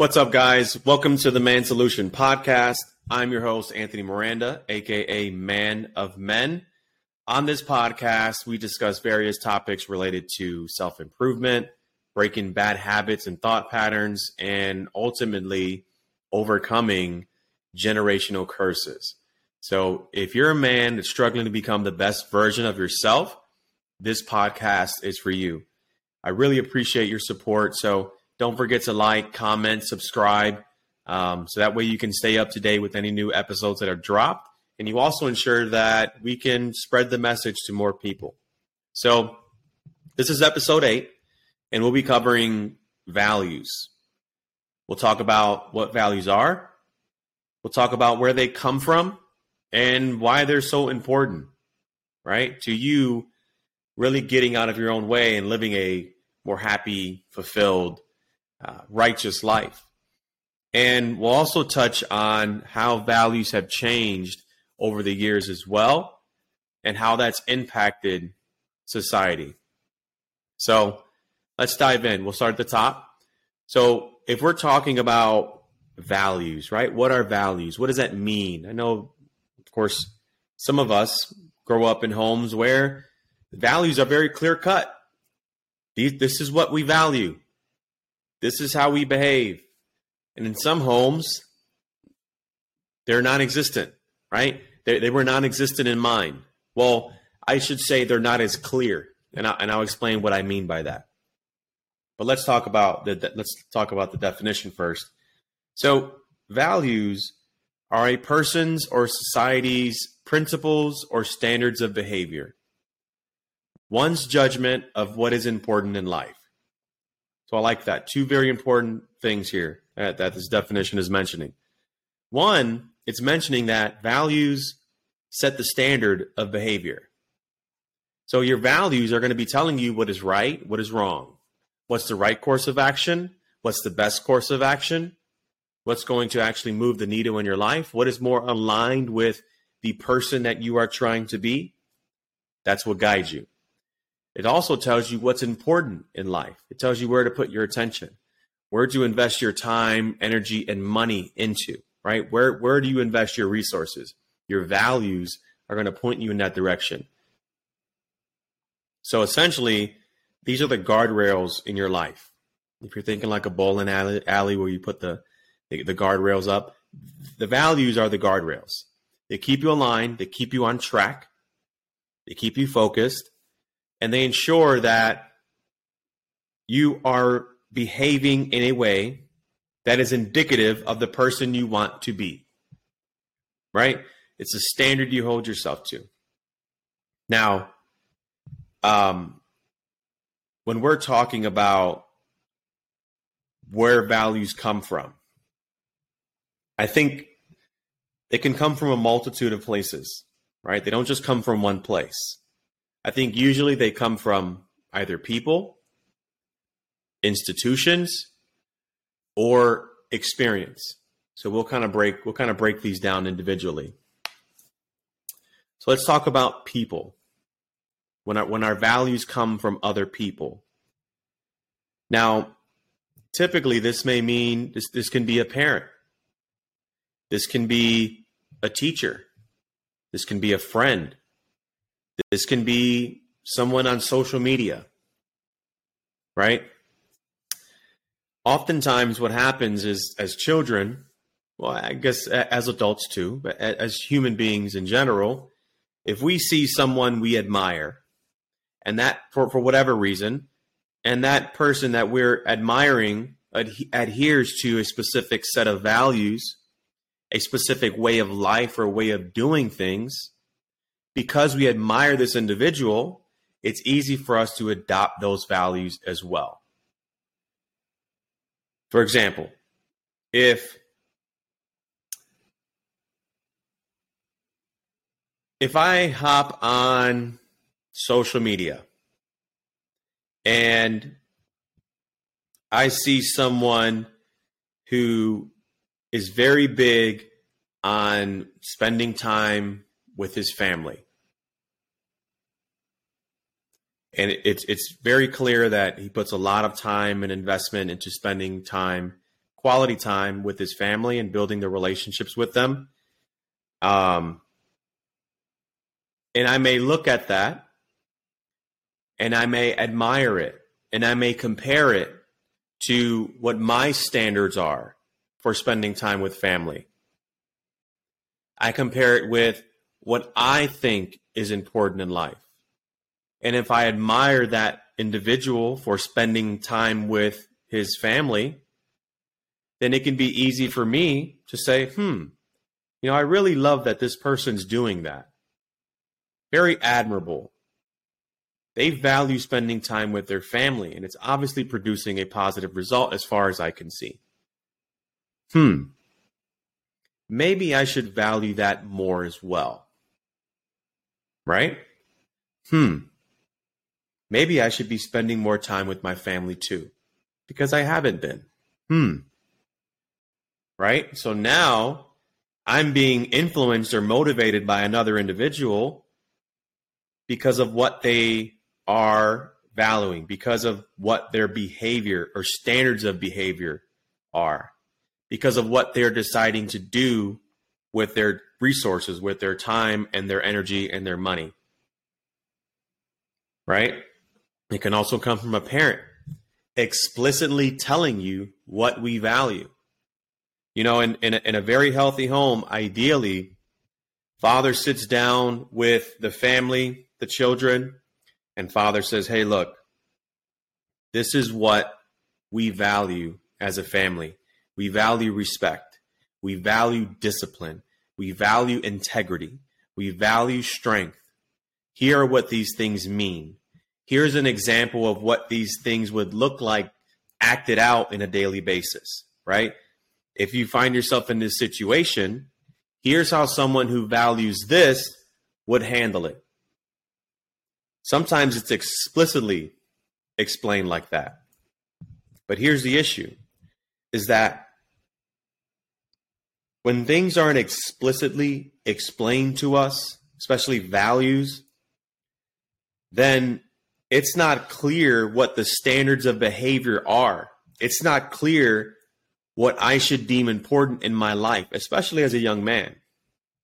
What's up, guys? Welcome to the Man Solution Podcast. I'm your host, Anthony Miranda, aka Man of Men. On this podcast, we discuss various topics related to self improvement, breaking bad habits and thought patterns, and ultimately overcoming generational curses. So, if you're a man that's struggling to become the best version of yourself, this podcast is for you. I really appreciate your support. So, don't forget to like, comment, subscribe, um, so that way you can stay up to date with any new episodes that are dropped. And you also ensure that we can spread the message to more people. So, this is episode eight, and we'll be covering values. We'll talk about what values are, we'll talk about where they come from, and why they're so important, right? To you really getting out of your own way and living a more happy, fulfilled, uh, righteous life. And we'll also touch on how values have changed over the years as well and how that's impacted society. So let's dive in. We'll start at the top. So, if we're talking about values, right? What are values? What does that mean? I know, of course, some of us grow up in homes where values are very clear cut. This is what we value. This is how we behave. And in some homes, they're non existent, right? They, they were non existent in mine. Well, I should say they're not as clear. And, I, and I'll explain what I mean by that. But let's talk about the let's talk about the definition first. So, values are a person's or society's principles or standards of behavior. One's judgment of what is important in life. So I like that. Two very important things here that, that this definition is mentioning. One, it's mentioning that values set the standard of behavior. So your values are going to be telling you what is right, what is wrong, what's the right course of action, what's the best course of action, what's going to actually move the needle in your life, what is more aligned with the person that you are trying to be. That's what guides you. It also tells you what's important in life. It tells you where to put your attention, where to invest your time, energy, and money into, right? Where, where do you invest your resources? Your values are going to point you in that direction. So essentially, these are the guardrails in your life. If you're thinking like a bowling alley, alley where you put the, the, the guardrails up, the values are the guardrails. They keep you aligned, they keep you on track, they keep you focused, and they ensure that you are behaving in a way that is indicative of the person you want to be. Right? It's a standard you hold yourself to. Now, um, when we're talking about where values come from, I think they can come from a multitude of places, right? They don't just come from one place. I think usually they come from either people, institutions, or experience. So we'll kind of break we'll kind of break these down individually. So let's talk about people. When our when our values come from other people. Now, typically this may mean this this can be a parent. This can be a teacher. This can be a friend. This can be someone on social media, right? Oftentimes, what happens is as children, well, I guess as adults too, but as human beings in general, if we see someone we admire, and that for, for whatever reason, and that person that we're admiring ad- adheres to a specific set of values, a specific way of life or way of doing things, because we admire this individual, it's easy for us to adopt those values as well. For example, if if I hop on social media and I see someone who is very big on spending time with his family. And it's it's very clear that he puts a lot of time and investment into spending time, quality time with his family and building the relationships with them. Um, and I may look at that and I may admire it and I may compare it to what my standards are for spending time with family. I compare it with what I think is important in life. And if I admire that individual for spending time with his family, then it can be easy for me to say, hmm, you know, I really love that this person's doing that. Very admirable. They value spending time with their family, and it's obviously producing a positive result as far as I can see. Hmm. Maybe I should value that more as well. Right? Hmm. Maybe I should be spending more time with my family too, because I haven't been. Hmm. Right? So now I'm being influenced or motivated by another individual because of what they are valuing, because of what their behavior or standards of behavior are, because of what they're deciding to do with their resources, with their time and their energy and their money. Right? It can also come from a parent explicitly telling you what we value. You know, in, in a, in, a, very healthy home, ideally, father sits down with the family, the children, and father says, Hey, look, this is what we value as a family. We value respect. We value discipline. We value integrity. We value strength. Here are what these things mean here's an example of what these things would look like acted out in a daily basis, right? If you find yourself in this situation, here's how someone who values this would handle it. Sometimes it's explicitly explained like that. But here's the issue is that when things aren't explicitly explained to us, especially values, then it's not clear what the standards of behavior are. It's not clear what I should deem important in my life, especially as a young man.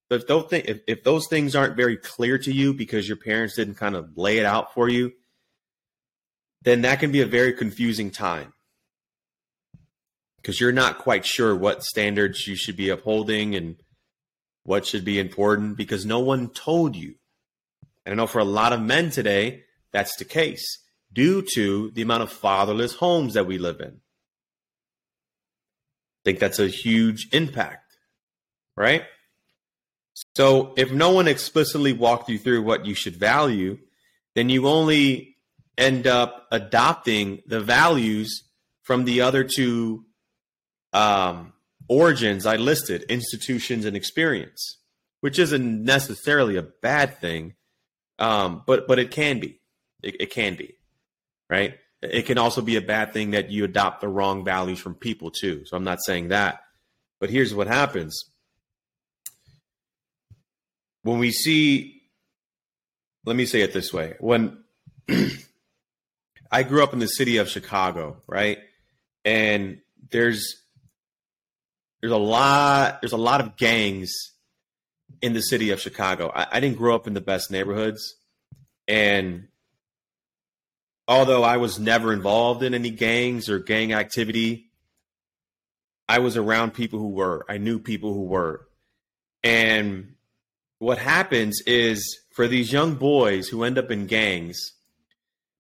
But if those, th- if, if those things aren't very clear to you because your parents didn't kind of lay it out for you, then that can be a very confusing time because you're not quite sure what standards you should be upholding and what should be important because no one told you. And I know for a lot of men today, that's the case due to the amount of fatherless homes that we live in. I think that's a huge impact, right? So if no one explicitly walked you through what you should value, then you only end up adopting the values from the other two um, origins I listed institutions and experience, which isn't necessarily a bad thing, um, but but it can be. It, it can be, right? It can also be a bad thing that you adopt the wrong values from people too. So I'm not saying that. But here's what happens when we see, let me say it this way. When I grew up in the city of Chicago, right? And there's there's a lot there's a lot of gangs in the city of Chicago. I, I, didn't grow up in the best neighborhoods, and although I was never involved in any gangs or gang activity, I was around people who were. I knew people who were. And what happens is for these young boys who end up in gangs,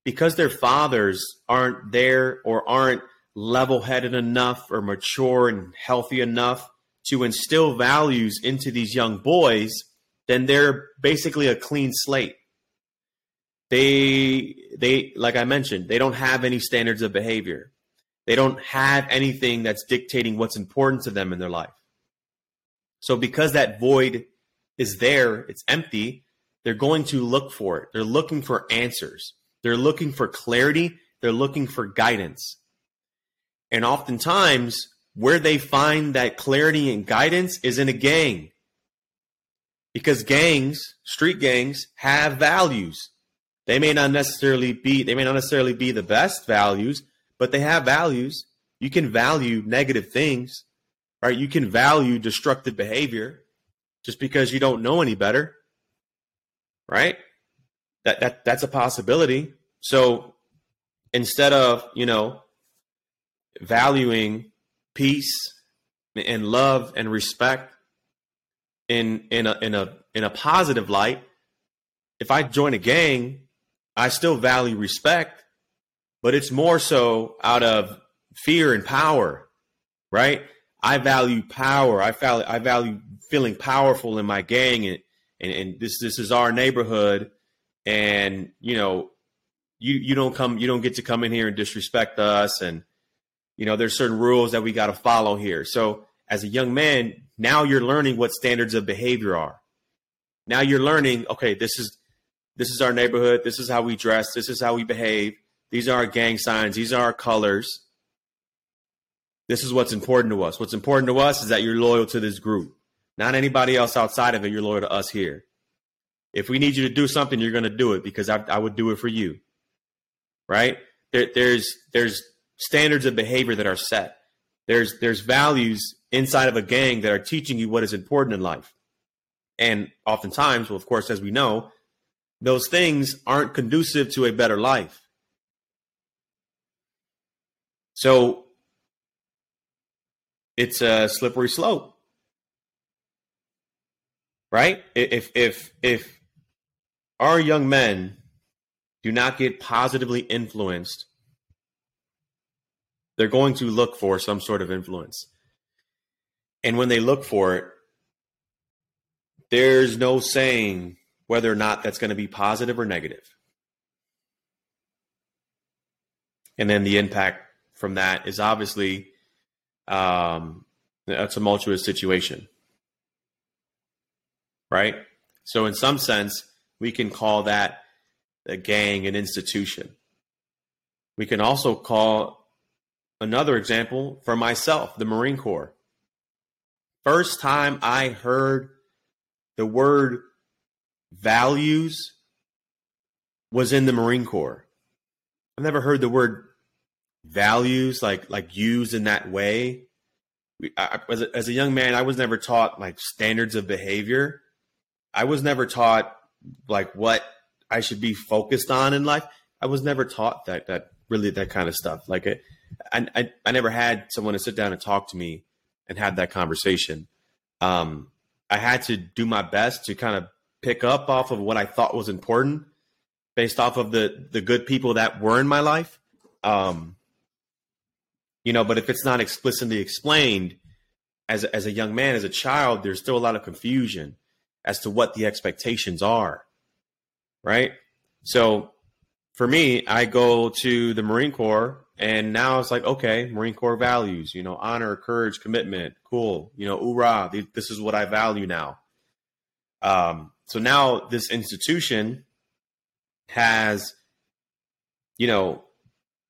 because their fathers aren't there or aren't level headed enough or mature and healthy enough to instill values into these young boys, then they're basically a clean slate they they like I mentioned, they don't have any standards of behavior. They don't have anything that's dictating what's important to them in their life. So because that void is there, it's empty, they're going to look for it. They're looking for answers. They're looking for clarity, they're looking for guidance. And oftentimes where they find that clarity and guidance is in a gang. Because gangs, street gangs, have values. They may not necessarily be they may not necessarily be the best values, but they have values You can value negative things, right? You can value destructive behavior just because you don't know any better, right? That that that's a possibility. So instead of, you know, valuing peace and love and respect in in a in a in a positive light, if I join a gang, I still value respect, but it's more so out of fear and power, right? I value power. I value I value feeling powerful in my gang and and, and this this is our neighborhood and you know you you don't come you don't get to come in here and disrespect us and you know there's certain rules that we got to follow here. So as a young man, now you're learning what standards of behavior are. Now you're learning, okay, this is this is our neighborhood, this is how we dress, this is how we behave. These are our gang signs, these are our colors. This is what's important to us. What's important to us is that you're loyal to this group. Not anybody else outside of it, you're loyal to us here. If we need you to do something, you're going to do it because I, I, would do it for you. Right? There, there's there's standards of behavior that are set. There's there's values inside of a gang that are teaching you what is important in life. And oftentimes, well, of course, as we know, those things aren't conducive to a better life. So it's a slippery slope. Right? If if if our young men do not get positively influenced, they're going to look for some sort of influence. And when they look for it, there's no saying whether or not that's going to be positive or negative. And then the impact from that is obviously um, a tumultuous situation. Right? So, in some sense, we can call that a gang an institution. We can also call another example for myself the Marine Corps. First time I heard the word values was in the Marine Corps. I've never heard the word values like like used in that way. I, as, a, as a young man, I was never taught like standards of behavior. I was never taught like what I should be focused on in life. I was never taught that that really that kind of stuff. Like it, I, I, I never had someone to sit down and talk to me and have that conversation. Um, I had to do my best to kind of pick up off of what I thought was important based off of the the good people that were in my life. Um, you know, but if it's not explicitly explained as as a young man, as a child, there's still a lot of confusion as to what the expectations are. Right? So for me, I go to the Marine Corps and now it's like, okay, Marine Corps values, you know, honor, courage, commitment. Cool. You know, hoorah. This is what I value now. Um, so now this institution has, you know,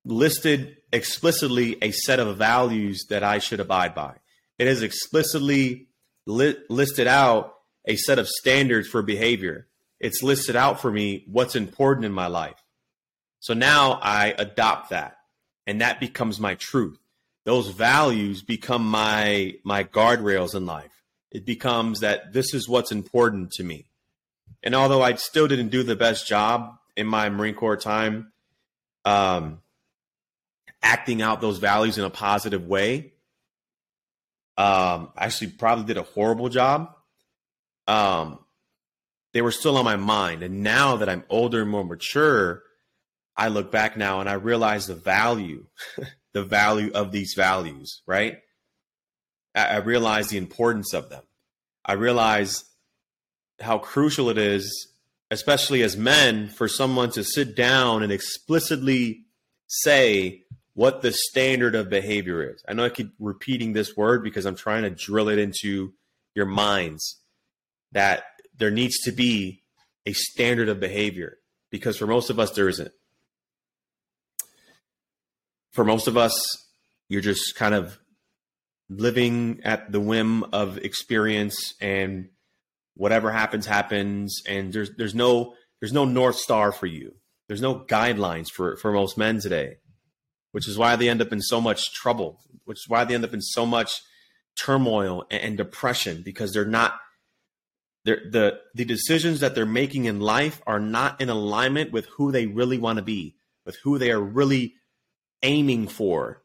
listed explicitly a set of values that I should abide by. It has explicitly li- listed out a set of standards for behavior. It's listed out for me what's important in my life. So now I adopt that and that becomes my truth. Those values become my my guardrails in life. It becomes that this is what's important to me. And although I still didn't do the best job in my Marine Corps time, um, acting out those values in a positive way, um, I actually probably did a horrible job. Um, they were still on my mind, and now that I'm older and more mature, I look back now and I realize the value, the value of these values, right? I, I realize the importance of them. I realize how crucial it is, especially as men, for someone to sit down and explicitly say what the standard of behavior is. I know I keep repeating this word because I'm trying to drill it into your minds that there needs to be a standard of behavior because for most of us, there isn't for most of us, you're just kind of living at the whim of experience and whatever happens happens. And there's there's no there's no north star for you. There's no guidelines for for most men today which is why they end up in so much trouble, which is why they end up in so much turmoil and, and depression because they're not they're, the the decisions that they're making in life are not in alignment with who they really want to be, with who they are really aiming for.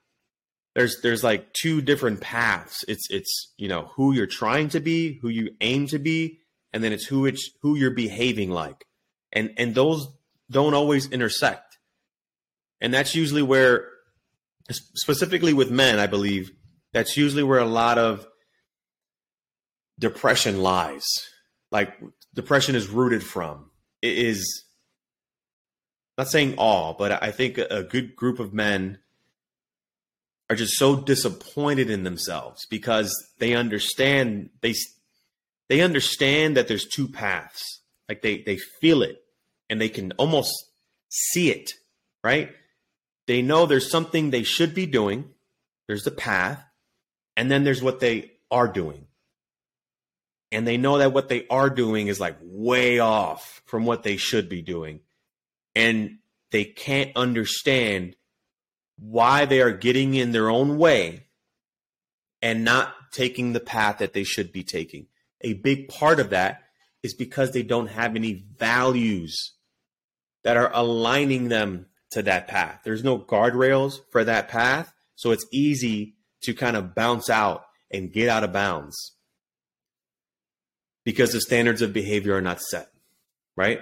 There's there's like two different paths. It's it's you know who you're trying to be, who you aim to be, and then it's who it's who you're behaving like, and and those don't always intersect, and that's usually where, specifically with men, I believe that's usually where a lot of depression lies. Like depression is rooted from. It is not saying all, but I think a good group of men are just so disappointed in themselves because they understand they they understand that there's two paths. Like they they feel it and they can almost see it, right? They know there's something they should be doing. There's the path, and then there's what they are doing. And they know that what they are doing is like way off from what they should be doing. And they can't understand why they are getting in their own way and not taking the path that they should be taking. A big part of that is because they don't have any values that are aligning them to that path. There's no guardrails for that path. So it's easy to kind of bounce out and get out of bounds because the standards of behavior are not set, right?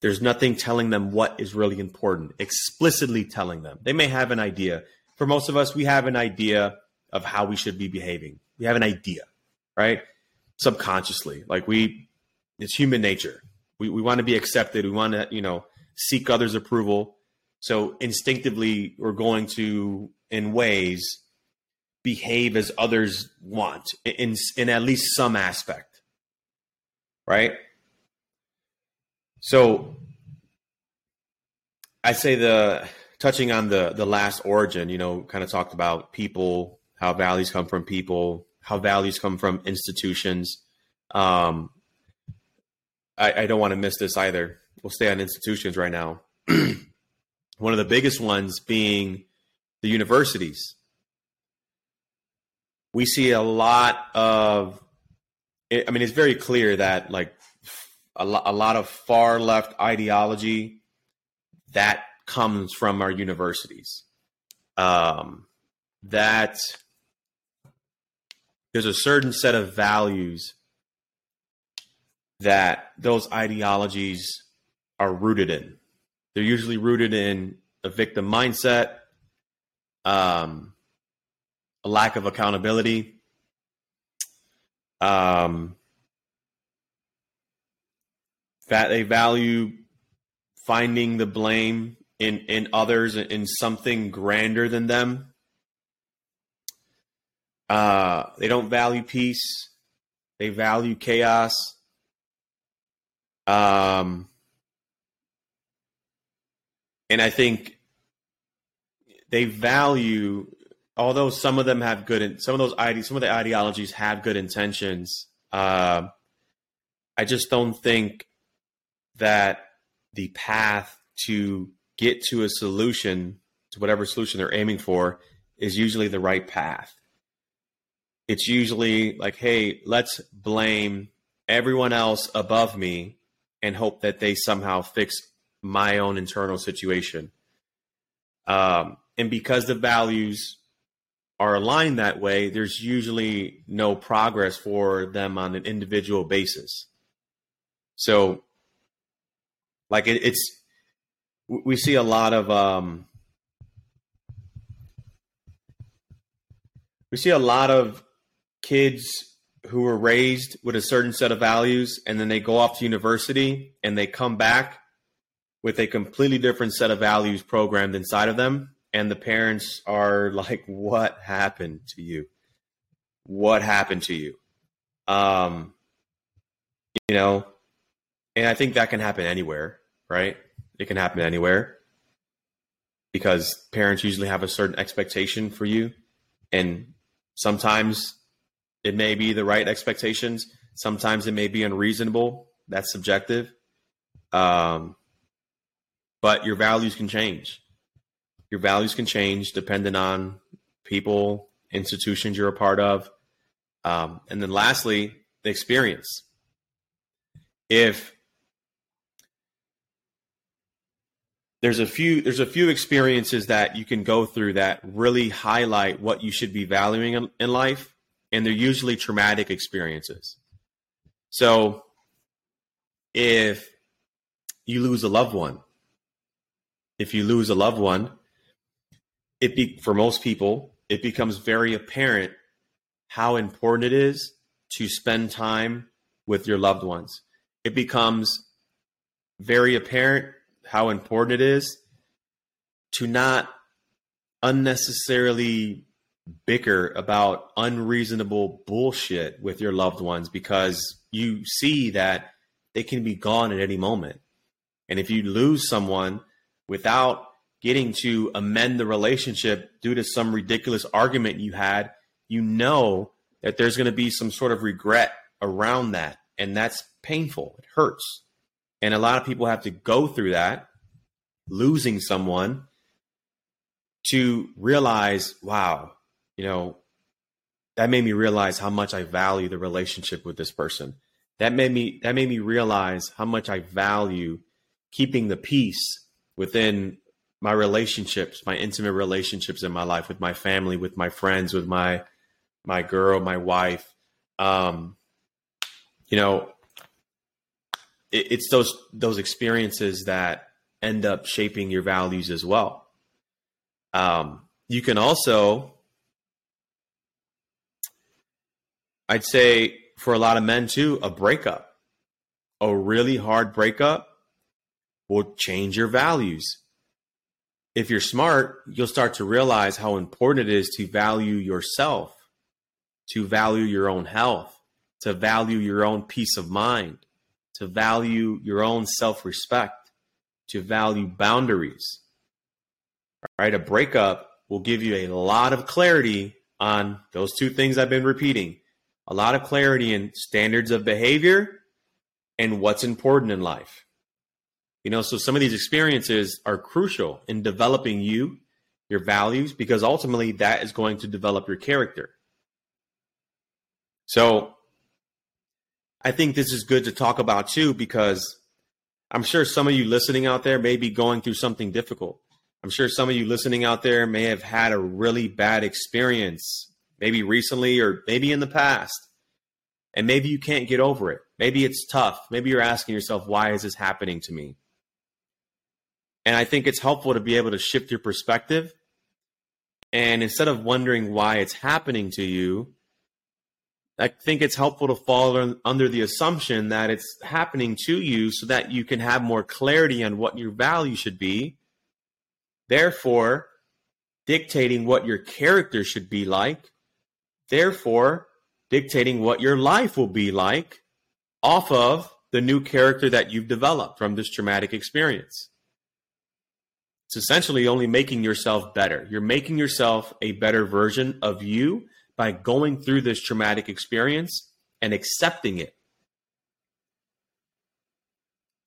There's nothing telling them what is really important, explicitly telling them. They may have an idea. For most of us, we have an idea of how we should be behaving. We have an idea, right? Subconsciously. Like we, it's human nature. We, we want to be accepted. We want to, you know, seek others' approval. So instinctively, we're going to, in ways, behave as others want in, in at least some aspect, right? So I say the touching on the the last origin, you know, kind of talked about people, how values come from people, how values come from institutions. Um, I, I don't want to miss this either. We'll stay on institutions right now. One of the biggest ones being the universities. We see a lot of. I mean, it's very clear that like a, lo- a lot of far left ideology that comes from our universities. Um, that there's a certain set of values that those ideologies are rooted in. They're usually rooted in a victim mindset, um, a lack of accountability, um, that they value finding the blame in in others in something grander than them. Uh, they don't value peace. They value chaos. Um, and I think they value, although some of them have good, some of those ide- some of the ideologies have good intentions. Uh, I just don't think that the path to get to a solution, to whatever solution they're aiming for, is usually the right path. It's usually like, hey, let's blame everyone else above me and hope that they somehow fix my own internal situation. Um, and because the values are aligned that way, there's usually no progress for them on an individual basis. So like it, it's we see a lot of um, we see a lot of kids who were raised with a certain set of values and then they go off to university and they come back with a completely different set of values programmed inside of them and the parents are like what happened to you? What happened to you? Um you know? And i think that can happen anywhere right? It can happen anywhere because parents usually have a certain expectation for you. And sometimes it may be the right expectations, sometimes it may be unreasonable. That's subjective. Um, but your values can change. Your values can change depending on people, institutions you're a part of. Um, and then lastly, the experience. If there's a few there's a few experiences that you can go through that really highlight what you should be valuing in, in life and they're usually traumatic experiences. So if you lose a loved one if you lose a loved one it be for most people it becomes very apparent how important it is to spend time with your loved ones. It becomes very apparent how important it is to not unnecessarily bicker about unreasonable bullshit with your loved ones because you see that they can be gone at any moment. And if you lose someone without getting to amend the relationship due to some ridiculous argument you had, you know that there's going to be some sort of regret around that. And that's painful. It hurts. And a lot of people have to go through that, losing someone, to realize, wow, you know, that made me realize how much I value the relationship with this person. That made me that made me realize how much I value keeping the peace within my relationships, my intimate relationships in my life with my family, with my friends, with my my girl, my wife. Um, you know, it, it's those those experiences that end up shaping your values as well. Um, you can also, I'd say, for a lot of men too, a breakup, a really hard breakup will change your values. If you're smart, you'll start to realize how important it is to value yourself, to value your own health, to value your own peace of mind to value your own self respect, to value boundaries. Right? A breakup will give you a lot of clarity on those two things I've been repeating a lot of clarity in standards of behavior and what's important in life. You know, so some of these experiences are crucial in developing you, your values, because ultimately that is going to develop your character. So I think this is good to talk about too, because I'm sure some of you listening out there may be going through something difficult. I'm sure some of you listening out there may have had a really bad experience, maybe recently or maybe in the past. And maybe you can't get over it. Maybe it's tough. Maybe you're asking yourself, why is this happening to me? And I think it's helpful to be able to shift your perspective. And instead of wondering why it's happening to you, I think it's helpful to fall under the assumption that it's happening to you so that you can have more clarity on what your value should be. Therefore, dictating what your character should be like. Therefore, dictating what your life will be like off of the new character that you've developed from this traumatic experience. It's essentially only making yourself better. You're making yourself a better version of you by going through this traumatic experience and accepting it.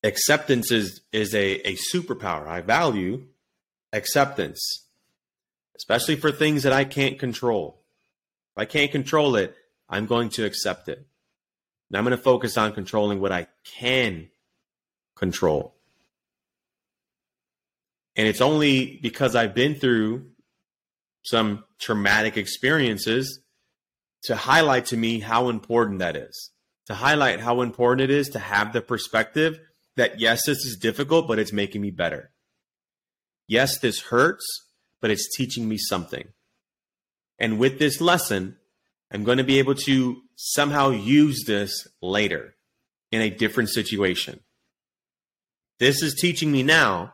Acceptance is, is a, a superpower. I value acceptance, especially for things that I can't control. If I can't control it, I'm going to accept it. And I'm going to focus on controlling what I can control. And it's only because I've been through some traumatic experiences to highlight to me how important that is, to highlight how important it is to have the perspective that yes, this is difficult, but it's making me better. Yes, this hurts, but it's teaching me something. And with this lesson, I'm going to be able to somehow use this later in a different situation. This is teaching me now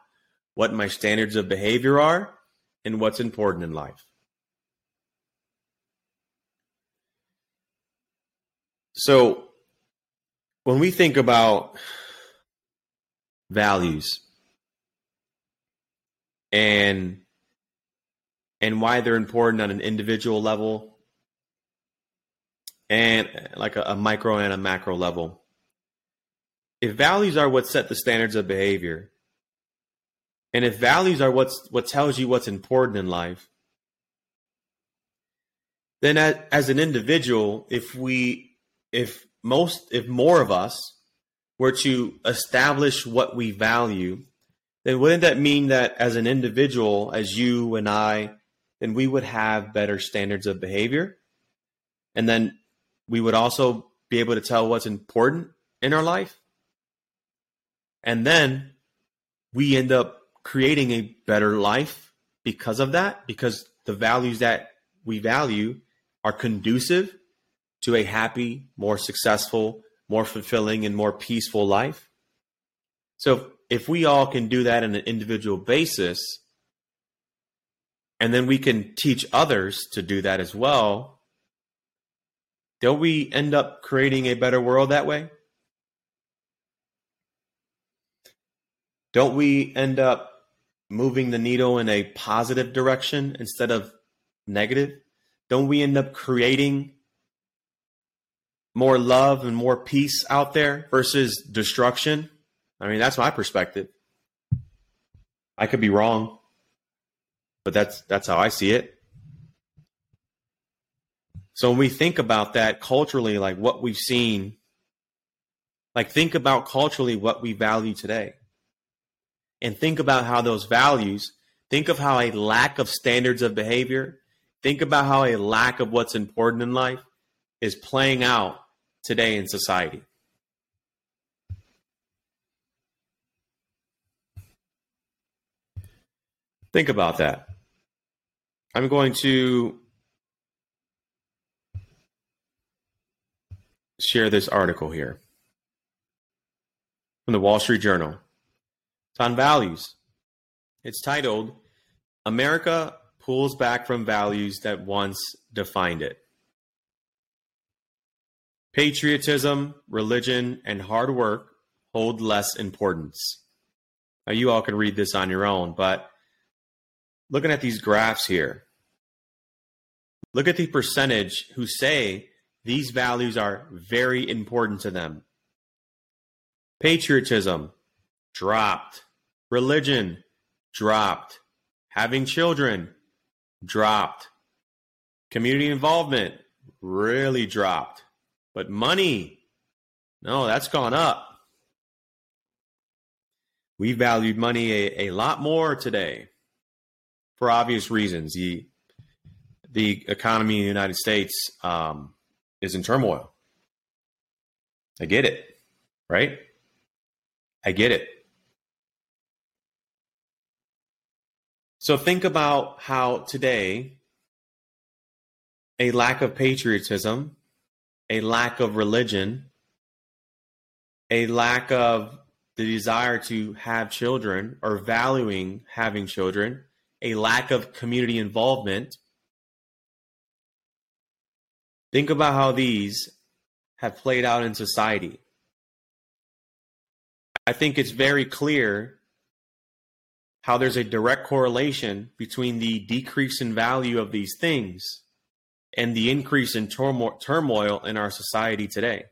what my standards of behavior are and what's important in life. So when we think about values and and why they're important on an individual level and like a, a, micro and a macro level. If values are what set the standards of behavior, And if values are what's what tells you what's important in life, then as, as an individual, if we if most if more of us were to establish what we value, then wouldn't that mean that as an individual, as you and I, then we would have better standards of behavior? And then we would also be able to tell what's important in our life. And then we end up creating a better life because of that, because the values that we value are conducive to a happy, more successful, more fulfilling, and more peaceful life. So if we all can do that on an individual basis, and then we can teach others to do that as well, don't we end up creating a better world that way? Don't we end up moving the needle in a positive direction instead of negative? Don't we end up creating more love and more peace out there versus destruction? I mean, that's my perspective. I could be wrong, but that's that's how I see it. So when we think about that culturally, like what we've seen, like think about culturally what we value today. And think about how those values, think of how a lack of standards of behavior, think about how a lack of what's important in life is playing out today in society. Think about that. I'm going to share this article here from the Wall Street Journal. It's on values. It's titled America Pulls Back from Values That Once Defined It. Patriotism, religion, and hard work hold less importance. Now, you all can read this on your own, but looking at these graphs here, look at the percentage who say these values are very important to them. Patriotism dropped. Religion dropped. Having children dropped. Community involvement really dropped. But money, no, that's gone up. We valued money a, a lot more today for obvious reasons. The, the economy in the United States um, is in turmoil. I get it, right? I get it. So think about how today a lack of patriotism, a lack of religion, a lack of the desire to have children or valuing having children, a lack of community involvement Think about how these have played out in society. I think it's very clear how there's a direct correlation between the decrease in value of these things and the increase in turmoil in our society today.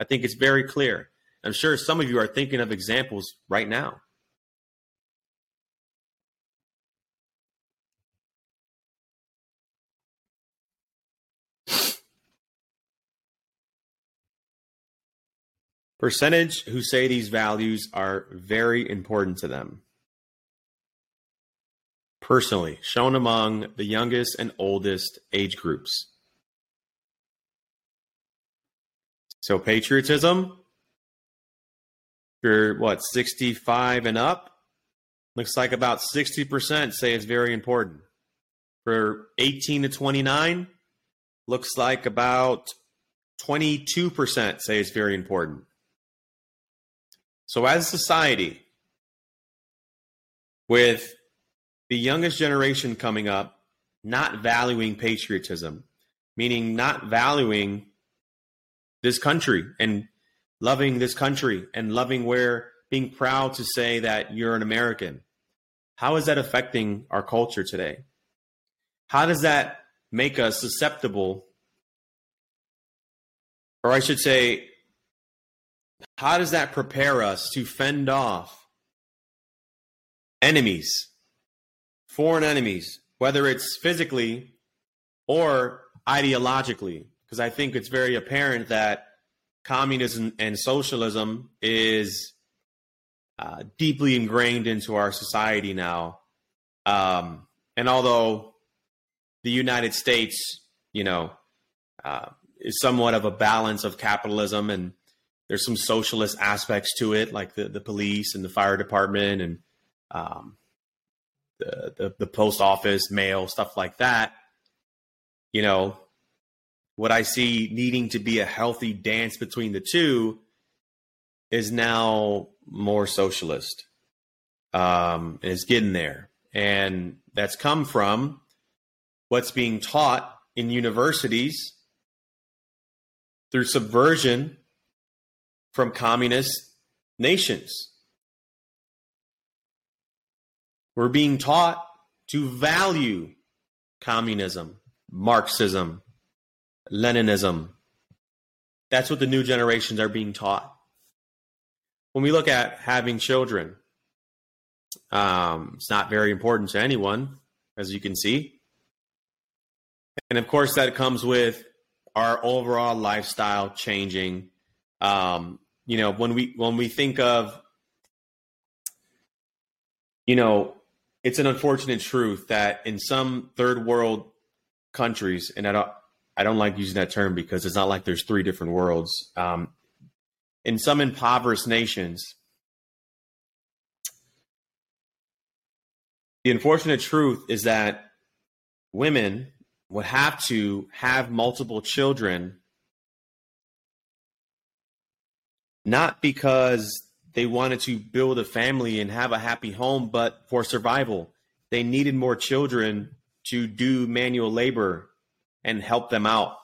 I think it's very clear. I'm sure some of you are thinking of examples right now. Percentage who say these values are very important to them. Personally, shown among the youngest and oldest age groups. So, patriotism, you're what, 65 and up? Looks like about 60% say it's very important. For 18 to 29, looks like about 22% say it's very important. So, as a society, with the youngest generation coming up, not valuing patriotism, meaning not valuing this country and loving this country and loving where being proud to say that you're an American. How is that affecting our culture today? How does that make us susceptible, or I should say, how does that prepare us to fend off enemies, foreign enemies, whether it's physically or ideologically, because I think it's very apparent that communism and socialism is uh, deeply ingrained into our society now. Um, and although the United States, you know, uh, is somewhat of a balance of capitalism and there's some socialist aspects to it, like the, the police and the fire department and um, the, the, the post office, mail, stuff like that. You know, what I see needing to be a healthy dance between the two is now more socialist. Um, is getting there, and that's come from what's being taught in universities through subversion from communist nations. We're being taught to value communism, Marxism, Leninism. That's what the new generations are being taught. When we look at having children, um, it's not very important to anyone, as you can see. And of course, that comes with our overall lifestyle changing. Um, you know, when we when we think of, you know, it's an unfortunate truth that in some third world countries, and I don't I don't like using that term because it's not like there's three different worlds. Um, in some impoverished nations, the unfortunate truth is that women would have to have multiple children not because they wanted to build a family and have a happy home, but for survival. They needed more children to do manual labor and help them out.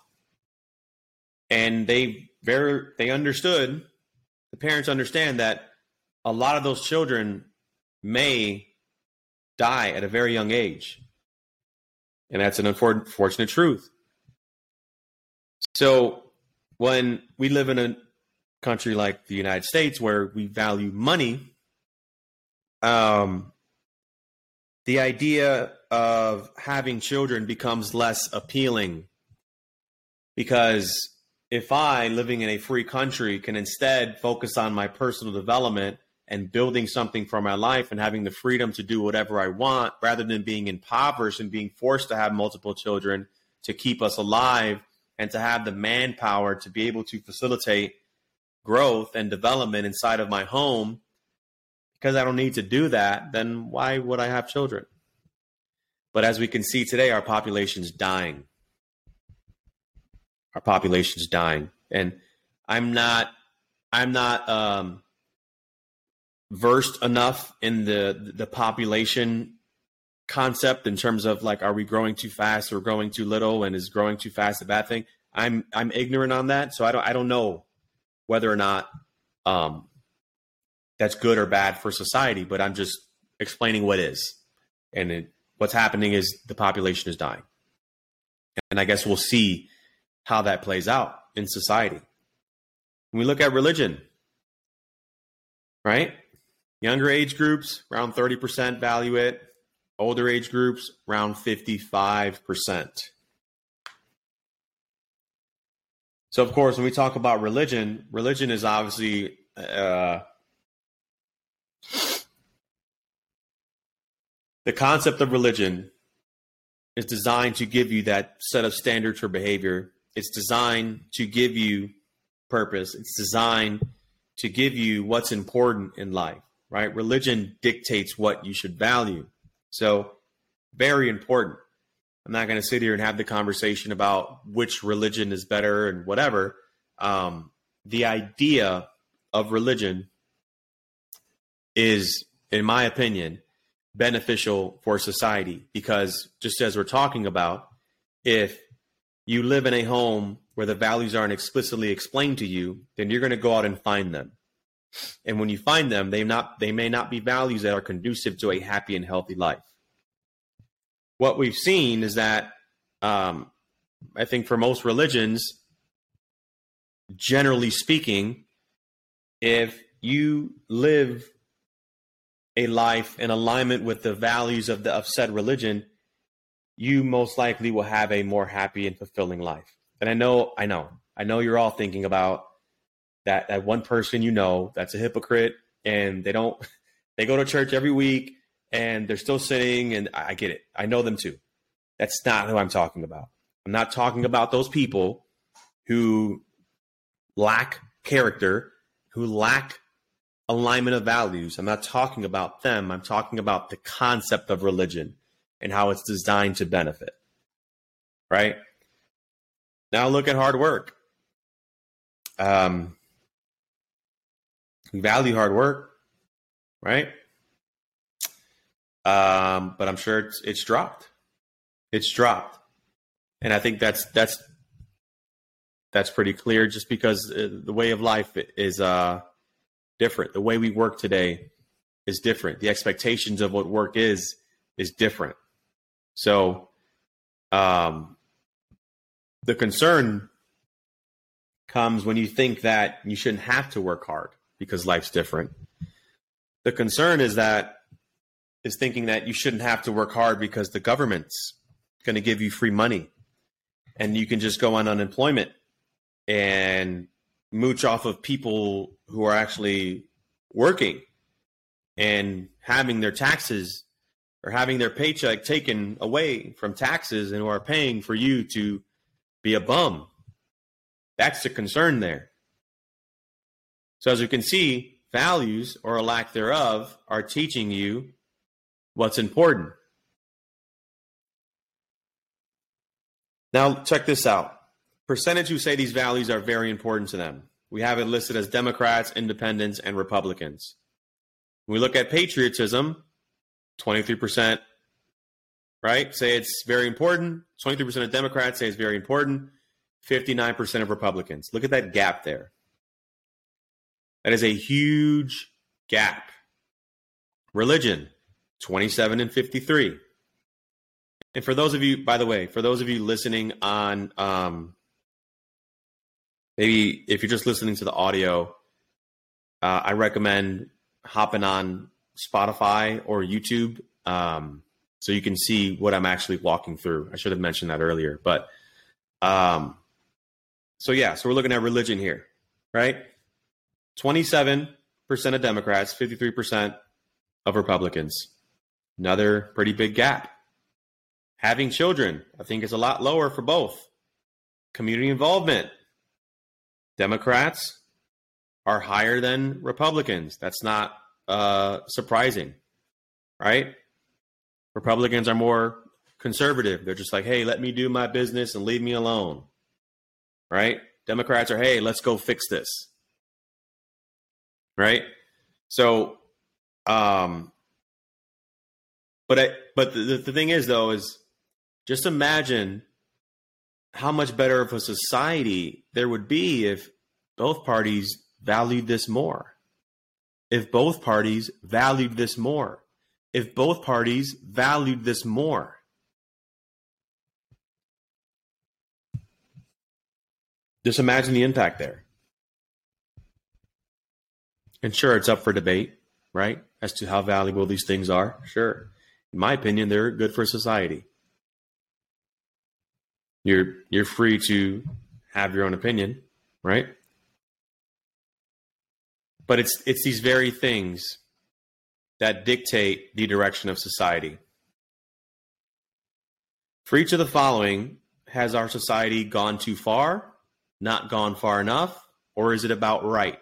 And they very they understood, the parents understand that a lot of those children may die at a very young age. And that's an unfortunate truth. So when we live in a country like the United States where we value money, um, the idea of having children becomes less appealing. Because if I, living in a free country, can instead focus on my personal development and building something for my life and having the freedom to do whatever I want rather than being impoverished and being forced to have multiple children to keep us alive and to have the manpower to be able to facilitate growth and development inside of my home because I don't need to do that, then why would I have children? But as we can see today, our population is dying. Our population is dying. And I'm not, I'm not, um, versed enough in the the population concept in terms of like are we growing too fast or growing too little and is growing too fast a bad thing i'm i'm ignorant on that so i don't i don't know whether or not um that's good or bad for society but i'm just explaining what is and it, what's happening is the population is dying and i guess we'll see how that plays out in society when we look at religion right Younger age groups, around 30% value it. Older age groups, around 55%. So, of course, when we talk about religion, religion is obviously uh, the concept of religion is designed to give you that set of standards for behavior. It's designed to give you purpose. It's designed to give you what's important in life right? Religion dictates what you should value. So, very important. I'm not going to sit here and have the conversation about which religion is better and whatever. Um, the idea of religion is, in my opinion, beneficial for society because, just as we're talking about, if you live in a home where the values aren't explicitly explained to you, then you're going to go out and find them. And when you find them, they not they may not be values that are conducive to a happy and healthy life. What we've seen is that um, I think for most religions, generally speaking, if you live a life in alignment with the values of the of said religion, you most likely will have a more happy and fulfilling life. And I know, I know, I know you're all thinking about that that one person you know that's a hypocrite and they don't they go to church every week and they're still sinning and I get it. I know them too. That's not who I'm talking about. I'm not talking about those people who lack character, who lack alignment of values. I'm not talking about them. I'm talking about the concept of religion and how it's designed to benefit. Right? Now look at hard work. Um, we value hard work, right? Um, but I'm sure it's it's dropped. It's dropped, and I think that's that's that's pretty clear. Just because uh, the way of life is uh, different, the way we work today is different. The expectations of what work is is different. So, um, the concern comes when you think that you shouldn't have to work hard because life's different. The concern is that is thinking that you shouldn't have to work hard because the government's going to give you free money and you can just go on unemployment and mooch off of people who are actually working and having their taxes or having their paycheck taken away from taxes and who are paying for you to be a bum. That's the concern there. So, as you can see, values or a lack thereof are teaching you what's important. Now, check this out. Percentage who say these values are very important to them. We have it listed as Democrats, Independents, and Republicans. When we look at patriotism, 23%, right, say it's very important. 23% of Democrats say it's very important. 59% of Republicans. Look at that gap there. That is a huge gap. Religion, 27 and 53. And for those of you, by the way, for those of you listening on, um, maybe if you're just listening to the audio, uh, I recommend hopping on Spotify or YouTube um, so you can see what I'm actually walking through. I should have mentioned that earlier, but um, so yeah, so we're looking at religion here, right? 27% of Democrats, 53% of Republicans. Another pretty big gap. Having children, I think, is a lot lower for both. Community involvement. Democrats are higher than Republicans. That's not uh, surprising, right? Republicans are more conservative. They're just like, hey, let me do my business and leave me alone, right? Democrats are, hey, let's go fix this, right? So, um, but I, but the, the thing is though is just imagine how much better of a society there would be if both parties valued this more. If both parties valued this more. If both parties valued this more. Just imagine the impact there. And sure, it's up for debate, right? As to how valuable these things are. Sure in my opinion, they're good for society. You're you're free to have your own opinion, right? But it's it's these very things that dictate the direction of society. For each of the following, has our society gone too far, not gone far enough, or is it about right?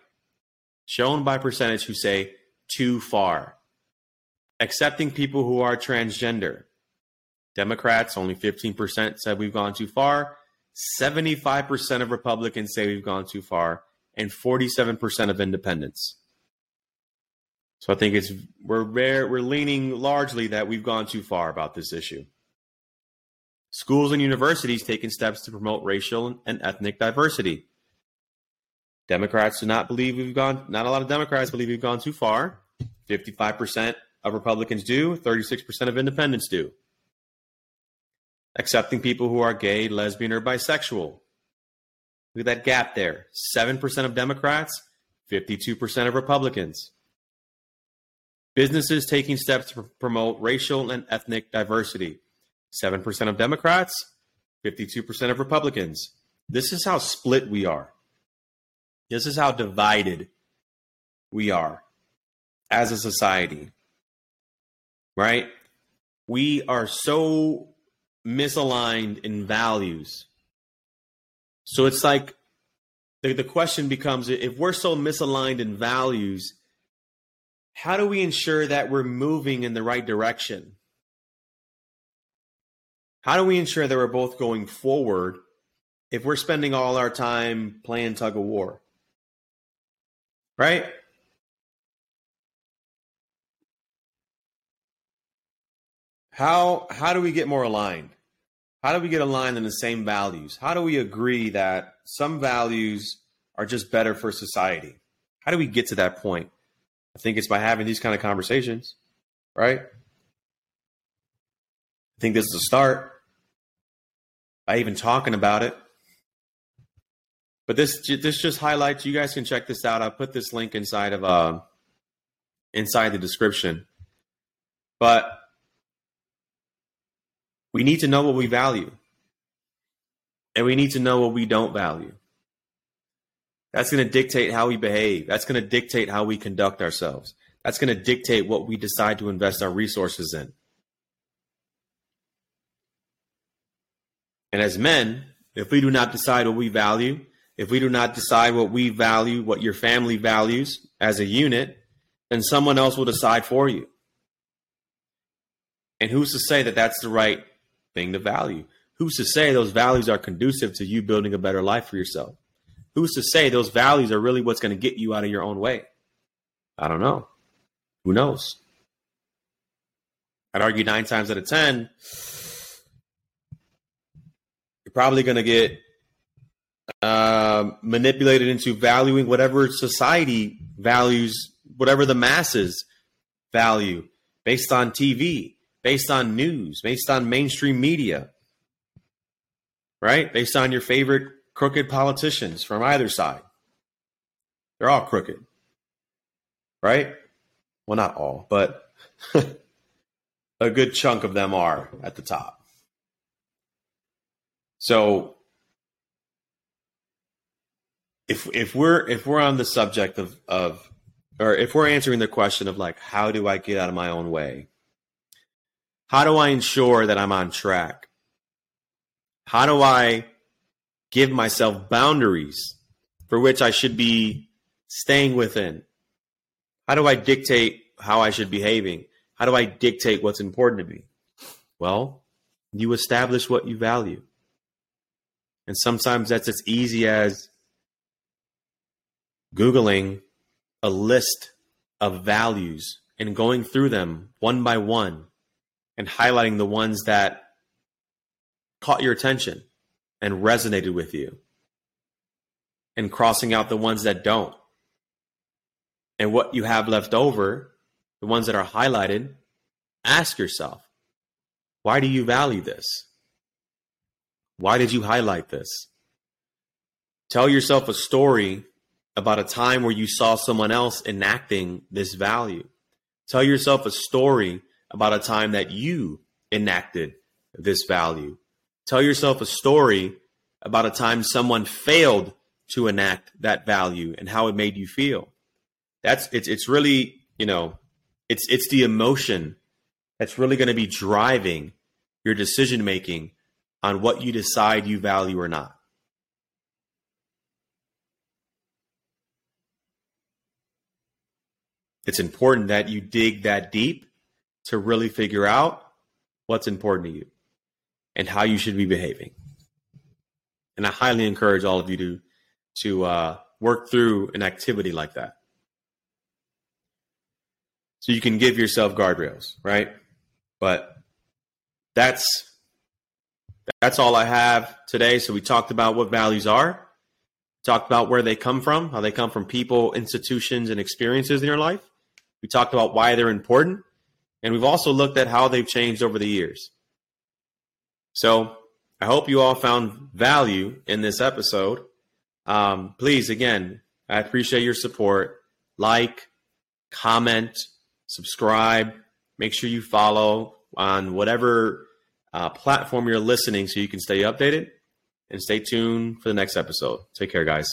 Shown by percentage who say too far accepting people who are transgender. Democrats, only 15% said we've gone too far. 75% of Republicans say we've gone too far, and 47% of independents. So I think it's we're we're leaning largely that we've gone too far about this issue. Schools and universities taking steps to promote racial and ethnic diversity. Democrats do not believe we've gone. Not a lot of Democrats believe we've gone too far. Fifty-five percent of Republicans do, 36% of independents do. Accepting people who are gay, lesbian, or bisexual. Look at that gap there 7% of Democrats, 52% of Republicans. Businesses taking steps to promote racial and ethnic diversity. 7% of Democrats, 52% of Republicans. This is how split we are. This is how divided we are as a society. Right? We are so misaligned in values. So it's like the, the question becomes if we're so misaligned in values, how do we ensure that we're moving in the right direction? How do we ensure that we're both going forward if we're spending all our time playing tug of war? Right? How how do we get more aligned? How do we get aligned in the same values? How do we agree that some values are just better for society? How do we get to that point? I think it's by having these kind of conversations, right? I think this is a start. By even talking about it. But this this just highlights. You guys can check this out. I put this link inside of uh inside the description. But we need to know what we value. And we need to know what we don't value. That's going to dictate how we behave. That's going to dictate how we conduct ourselves. That's going to dictate what we decide to invest our resources in. And as men, if we do not decide what we value, if we do not decide what we value, what your family values as a unit, then someone else will decide for you. And who's to say that that's the right thing to value? Who's to say those values are conducive to you building a better life for yourself? Who's to say those values are really what's going to get you out of your own way? I don't know. Who knows? I'd argue nine times out of 10, you're probably going to get uh, manipulated into valuing whatever society values, whatever the masses value based on TV, based on news, based on mainstream media, right? Based on your favorite crooked politicians from either side. They're all crooked, right? Well, not all, but a good chunk of them are at the top. So if if we're if we're on the subject of of or if we're answering the question of like how do I get out of my own way? How do I ensure that I'm on track? How do I give myself boundaries for which I should be staying within? How do I dictate how I should be behaving? How do I dictate what's important to me? Well, you establish what you value. And sometimes that's as easy as Googling a list of values and going through them one by one and highlighting the ones that caught your attention and resonated with you and crossing out the ones that don't. And what you have left over, the ones that are highlighted, ask yourself, why do you value this? Why did you highlight this? Tell yourself a story about a time where you saw someone else enacting this value. Tell yourself a story about a time that you enacted this value. Tell yourself a story about a time someone failed to enact that value and how it made you feel. That's it's it's really, you know, it's it's the emotion that's really going to be driving your decision making on what you decide you value or not. It's important that you dig that deep to really figure out what's important to you and how you should be behaving. And I highly encourage all of you to to uh, work through an activity like that. So you can give yourself guardrails, right? But that's that's all I have today. So we talked about what values are, talked about where they come from, how they come from people, institutions, and experiences in your life. We talked about why they're important, and we've also looked at how they've changed over the years. So I hope you all found value in this episode. Um, please, again, I appreciate your support. Like, comment, subscribe. Make sure you follow on whatever uh, platform you're listening so you can stay updated and stay tuned for the next episode. Take care, guys.